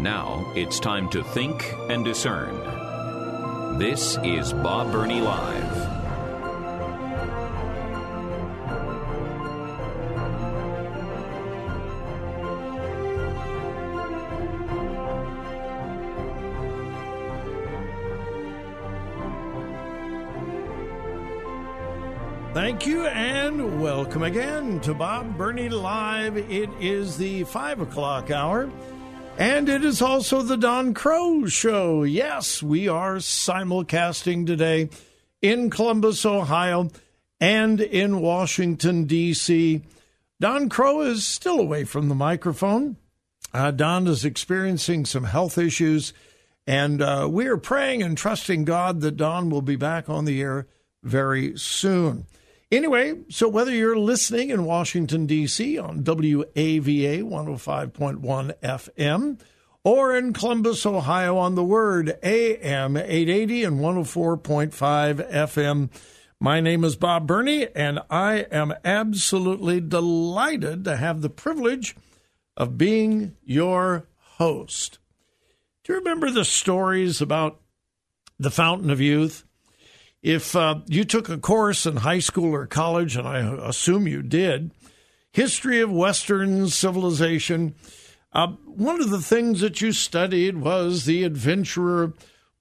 Now it's time to think and discern. This is Bob Burney Live. Thank you and welcome again to Bob Burney Live. It is the five o'clock hour. And it is also the Don Crow Show. Yes, we are simulcasting today in Columbus, Ohio, and in Washington, D.C. Don Crow is still away from the microphone. Uh, Don is experiencing some health issues, and uh, we are praying and trusting God that Don will be back on the air very soon. Anyway, so whether you're listening in Washington, D.C. on WAVA 105.1 FM or in Columbus, Ohio on the Word AM 880 and 104.5 FM, my name is Bob Burney, and I am absolutely delighted to have the privilege of being your host. Do you remember the stories about the Fountain of Youth? If uh, you took a course in high school or college, and I assume you did, history of Western civilization, uh, one of the things that you studied was the adventurer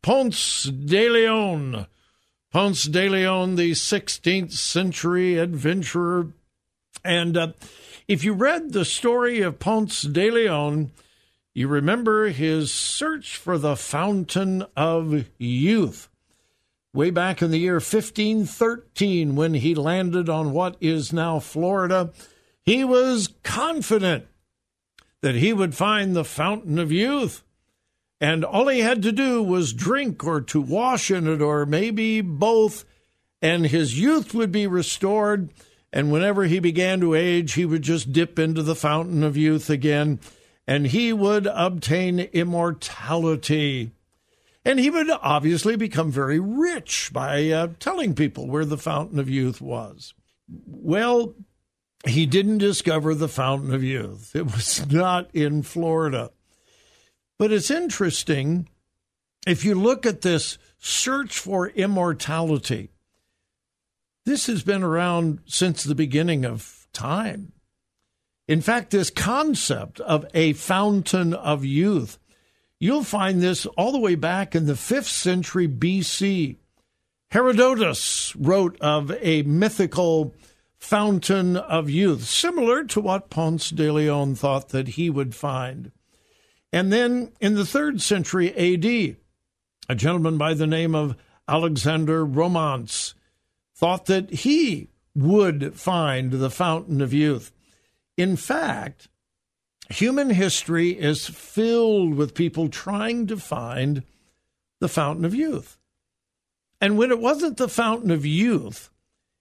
Ponce de Leon. Ponce de Leon, the 16th century adventurer. And uh, if you read the story of Ponce de Leon, you remember his search for the fountain of youth way back in the year 1513 when he landed on what is now Florida, he was confident that he would find the fountain of youth. And all he had to do was drink or to wash in it, or maybe both, and his youth would be restored. And whenever he began to age, he would just dip into the fountain of youth again, and he would obtain immortality. And he would obviously become very rich by uh, telling people where the Fountain of Youth was. Well, he didn't discover the Fountain of Youth, it was not in Florida. But it's interesting if you look at this search for immortality, this has been around since the beginning of time. In fact, this concept of a fountain of youth You'll find this all the way back in the 5th century BC. Herodotus wrote of a mythical fountain of youth, similar to what Ponce de Leon thought that he would find. And then in the 3rd century AD, a gentleman by the name of Alexander Romance thought that he would find the fountain of youth. In fact, Human history is filled with people trying to find the fountain of youth. And when it wasn't the fountain of youth,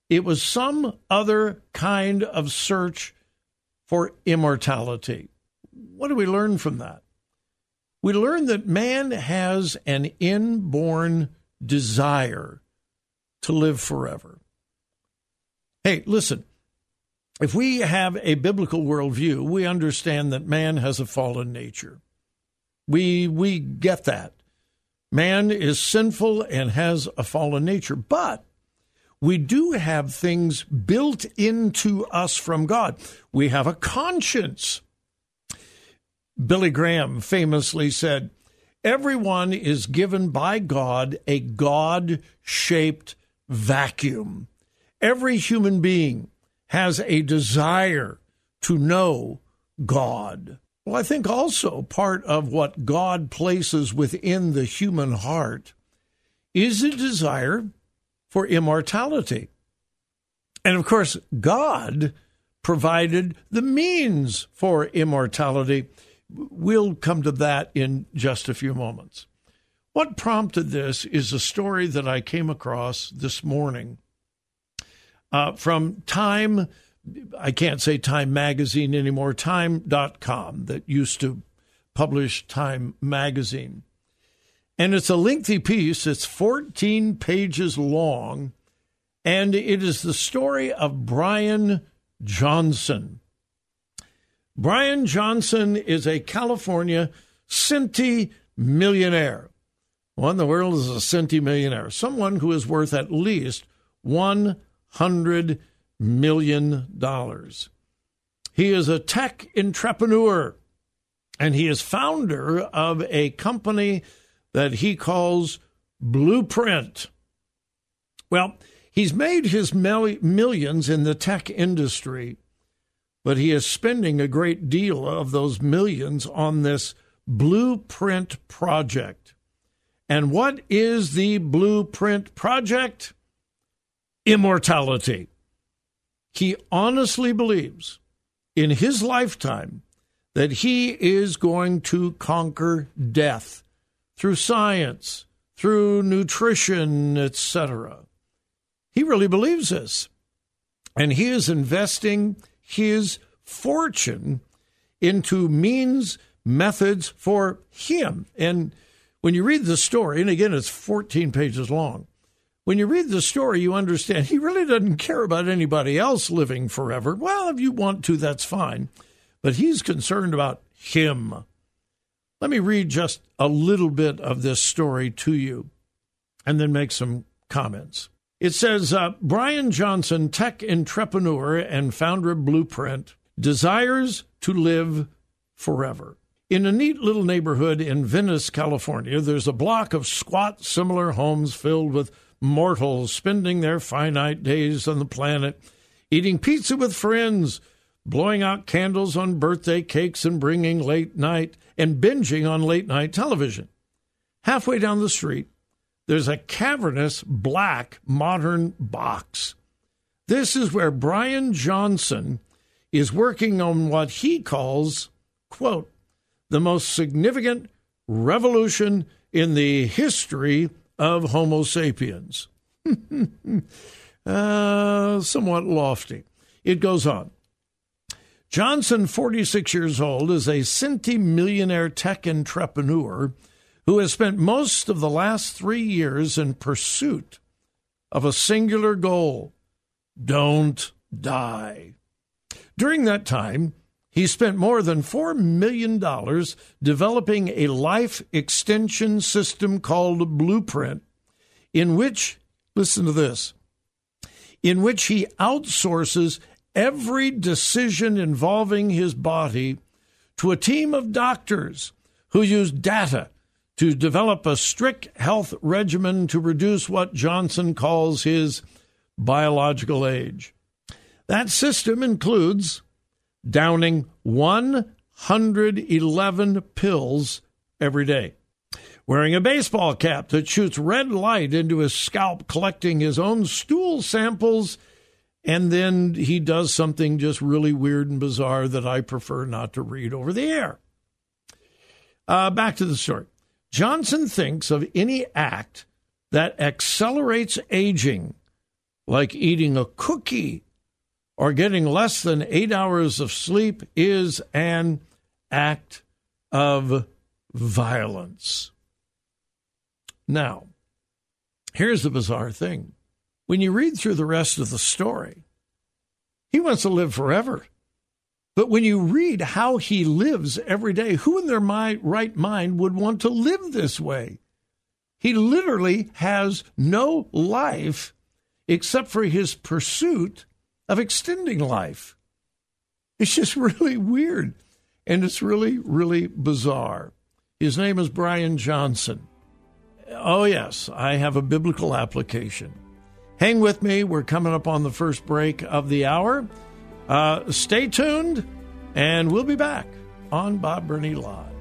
it was some other kind of search for immortality. What do we learn from that? We learn that man has an inborn desire to live forever. Hey, listen, if we have a biblical worldview, we understand that man has a fallen nature. We we get that. Man is sinful and has a fallen nature, but we do have things built into us from God. We have a conscience. Billy Graham famously said, Everyone is given by God a God shaped vacuum. Every human being has a desire to know God. Well, I think also part of what God places within the human heart is a desire for immortality. And of course, God provided the means for immortality. we'll come to that in just a few moments. What prompted this is a story that I came across this morning uh, from Time. I can't say Time Magazine anymore, Time.com, that used to publish Time Magazine. And it's a lengthy piece, it's 14 pages long, and it is the story of Brian Johnson. Brian Johnson is a California centimillionaire. millionaire. One, the world is a centimillionaire? millionaire? Someone who is worth at least $100 million. He is a tech entrepreneur and he is founder of a company that he calls Blueprint. Well, he's made his millions in the tech industry, but he is spending a great deal of those millions on this Blueprint project. And what is the Blueprint project? Immortality. He honestly believes in his lifetime that he is going to conquer death through science, through nutrition, etc. He really believes this. And he is investing his fortune into means, methods for him. And when you read the story, and again, it's 14 pages long, when you read the story, you understand he really doesn't care about anybody else living forever. Well, if you want to, that's fine. But he's concerned about him. Let me read just a little bit of this story to you and then make some comments. It says uh, Brian Johnson, tech entrepreneur and founder of Blueprint, desires to live forever. In a neat little neighborhood in Venice, California, there's a block of squat, similar homes filled with mortals spending their finite days on the planet, eating pizza with friends, blowing out candles on birthday cakes and bringing late night and binging on late night television. Halfway down the street, there's a cavernous black modern box. This is where Brian Johnson is working on what he calls, quote, the most significant revolution in the history of Homo sapiens. uh, somewhat lofty. It goes on. Johnson, 46 years old, is a centimillionaire tech entrepreneur who has spent most of the last three years in pursuit of a singular goal don't die. During that time, he spent more than $4 million developing a life extension system called Blueprint, in which, listen to this, in which he outsources every decision involving his body to a team of doctors who use data to develop a strict health regimen to reduce what Johnson calls his biological age. That system includes downing 111 pills every day, wearing a baseball cap that shoots red light into his scalp, collecting his own stool samples, and then he does something just really weird and bizarre that I prefer not to read over the air. Uh, back to the story. Johnson thinks of any act that accelerates aging, like eating a cookie or getting less than eight hours of sleep is an act of violence. Now, here's the bizarre thing. When you read through the rest of the story, he wants to live forever. But when you read how he lives every day, who in their right mind would want to live this way? He literally has no life except for his pursuit of extending life. It's just really weird. And it's really, really bizarre. His name is Brian Johnson. Oh, yes, I have a biblical application. Hang with me. We're coming up on the first break of the hour. Uh, stay tuned, and we'll be back on Bob Burney Live.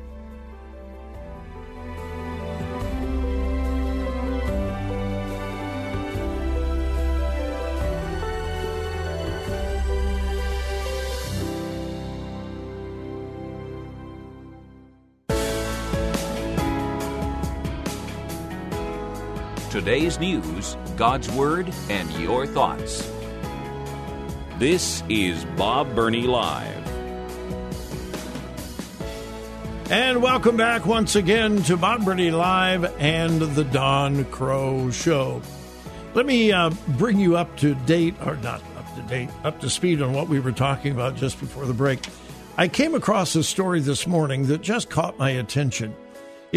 Today's news, God's Word, and your thoughts. This is Bob Burney Live. And welcome back once again to Bob Burney Live and the Don Crow Show. Let me uh, bring you up to date, or not up to date, up to speed on what we were talking about just before the break. I came across a story this morning that just caught my attention.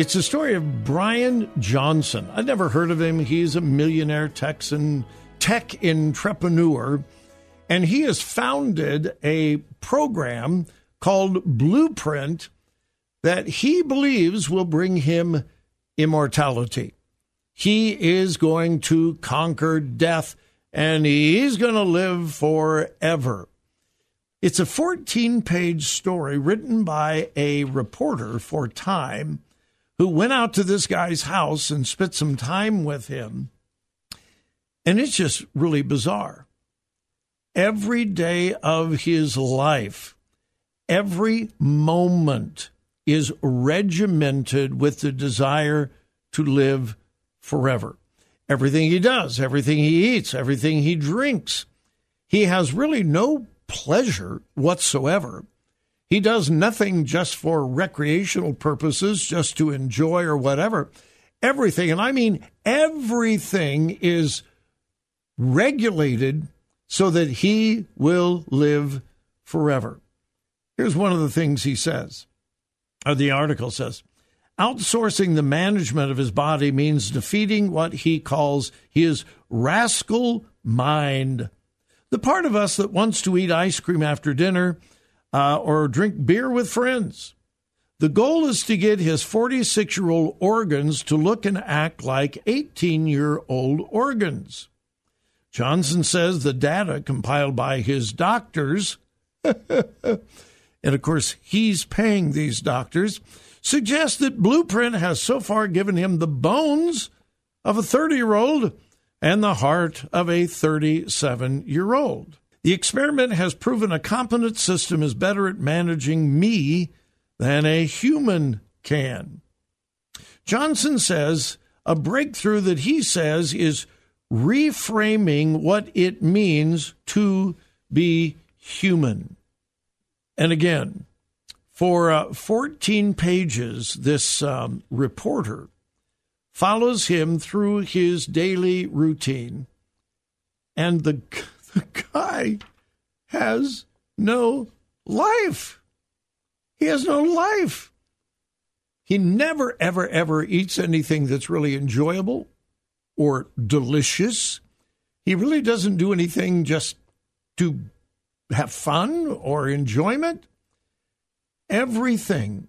It's a story of Brian Johnson. I'd never heard of him. He's a millionaire Texan tech entrepreneur, and he has founded a program called Blueprint that he believes will bring him immortality. He is going to conquer death and he's going to live forever. It's a 14 page story written by a reporter for Time who went out to this guy's house and spent some time with him. And it's just really bizarre. Every day of his life, every moment, is regimented with the desire to live forever. Everything he does, everything he eats, everything he drinks, he has really no pleasure whatsoever. He does nothing just for recreational purposes, just to enjoy or whatever. Everything, and I mean everything, is regulated so that he will live forever. Here's one of the things he says or the article says outsourcing the management of his body means defeating what he calls his rascal mind. The part of us that wants to eat ice cream after dinner uh, or drink beer with friends. The goal is to get his 46 year old organs to look and act like 18 year old organs. Johnson says the data compiled by his doctors and of course he's paying these doctors, suggests that Blueprint has so far given him the bones of a 30 year old and the heart of a 37 year old. The experiment has proven a competent system is better at managing me than a human can. Johnson says a breakthrough that he says is reframing what it means to be human. And again, for uh, 14 pages, this um, reporter follows him through his daily routine. And the, guy has no life. He has no life. He never, ever, ever eats anything that's really enjoyable or delicious. He really doesn't do anything just to have fun or enjoyment. Everything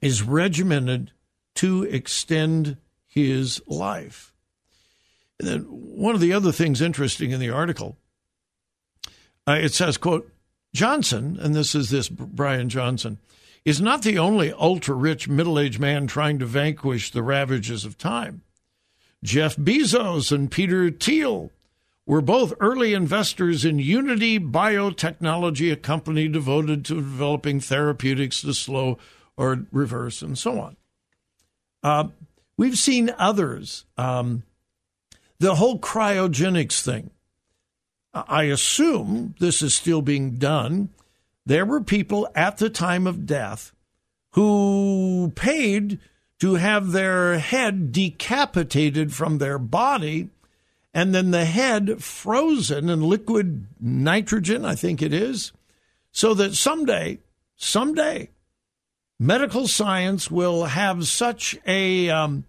is regimented to extend his life. And then one of the other things interesting in the article, uh, it says, quote, Johnson, and this is this Brian Johnson, is not the only ultra rich middle aged man trying to vanquish the ravages of time. Jeff Bezos and Peter Thiel were both early investors in Unity Biotechnology, a company devoted to developing therapeutics to slow or reverse and so on. Uh, we've seen others. Um, the whole cryogenics thing. I assume this is still being done. There were people at the time of death who paid to have their head decapitated from their body and then the head frozen in liquid nitrogen, I think it is, so that someday, someday, medical science will have such a um,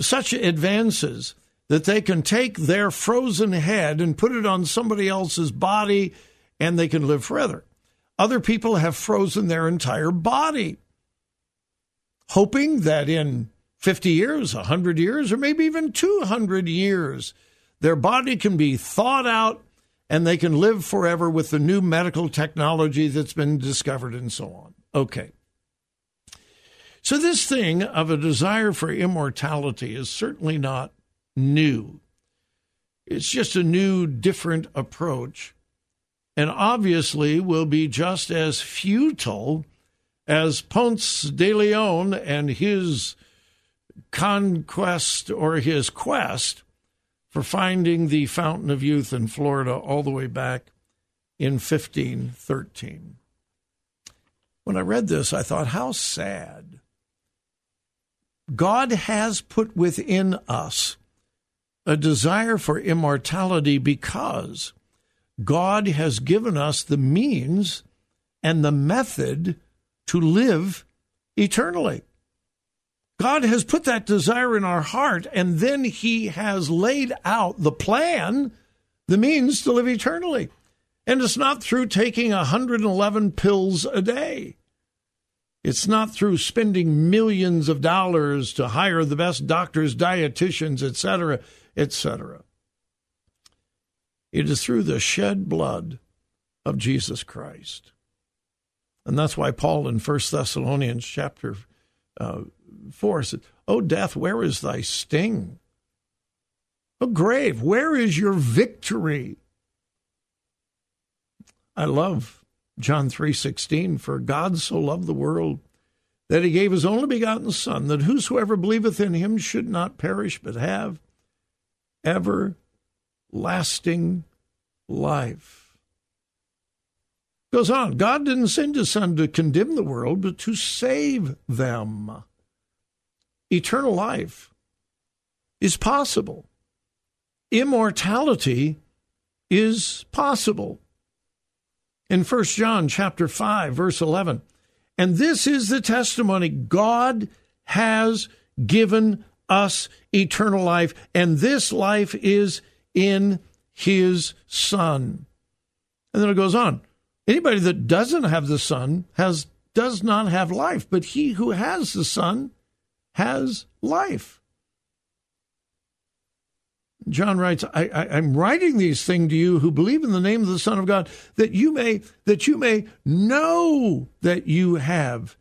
such advances that they can take their frozen head and put it on somebody else's body and they can live forever. Other people have frozen their entire body, hoping that in 50 years, 100 years, or maybe even 200 years, their body can be thawed out and they can live forever with the new medical technology that's been discovered and so on. Okay. So, this thing of a desire for immortality is certainly not new. It's just a new, different approach, and obviously will be just as futile as Ponce de Leon and his conquest or his quest for finding the fountain of youth in Florida all the way back in 1513. When I read this, I thought, how sad. God has put within us a desire for immortality because God has given us the means and the method to live eternally. God has put that desire in our heart, and then He has laid out the plan, the means to live eternally. And it's not through taking 111 pills a day. It's not through spending millions of dollars to hire the best doctors, dietitians, etc., etc. It is through the shed blood of Jesus Christ. And that's why Paul in 1 Thessalonians chapter uh, 4 said, O death, where is thy sting? O grave, where is your victory? I love John 3:16 for God so loved the world that he gave his only begotten son that whosoever believeth in him should not perish but have everlasting life. Goes on, God didn't send his son to condemn the world but to save them. Eternal life is possible. Immortality is possible in 1 John chapter 5 verse 11. And this is the testimony God has given us eternal life and this life is in his son. And then it goes on. Anybody that doesn't have the son has does not have life, but he who has the son has life. John writes, I, I, am writing these things to you who believe in the name of the Son of God, that you may that you may know that you have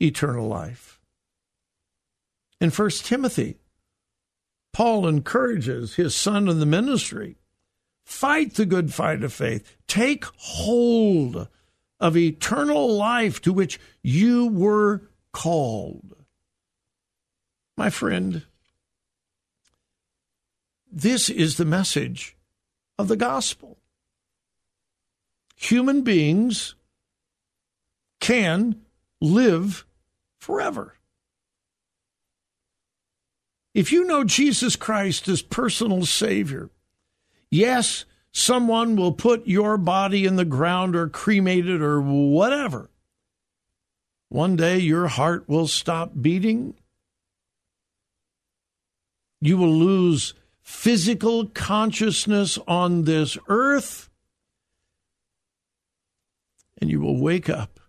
eternal life. In First Timothy, Paul encourages his son in the ministry. Fight the good fight of faith. Take hold of eternal life to which you were called. My friend, this is the message of the gospel. Human beings can live forever. If you know Jesus Christ as personal Savior, yes, someone will put your body in the ground or cremate it or whatever. One day your heart will stop beating. You will lose physical consciousness on this earth, and you will wake up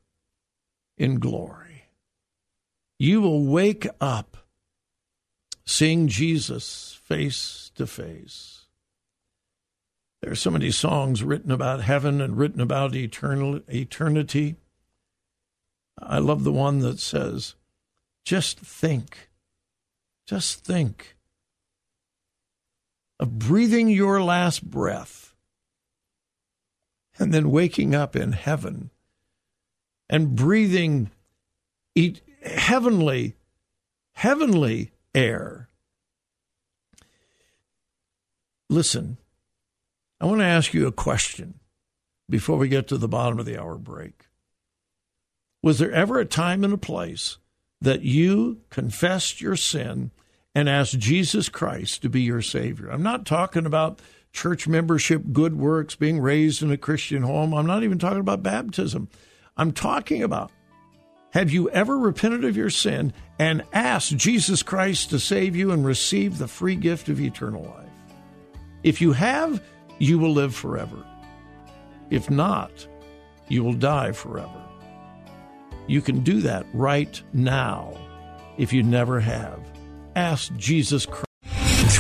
in glory. You will wake up seeing Jesus face to face. There are so many songs written about heaven and written about eternal eternity. I love the one that says, just think, just think of breathing your last breath and then waking up in heaven and breathing eat heavenly heavenly air listen i want to ask you a question before we get to the bottom of the hour break was there ever a time and a place that you confessed your sin and asked Jesus Christ to be your Savior. I'm not talking about church membership, good works, being raised in a Christian home. I'm not even talking about baptism. I'm talking about have you ever repented of your sin and asked Jesus Christ to save you and receive the free gift of eternal life? If you have, you will live forever. If not, you will die forever. You can do that right now if you never have. Ask Jesus Christ.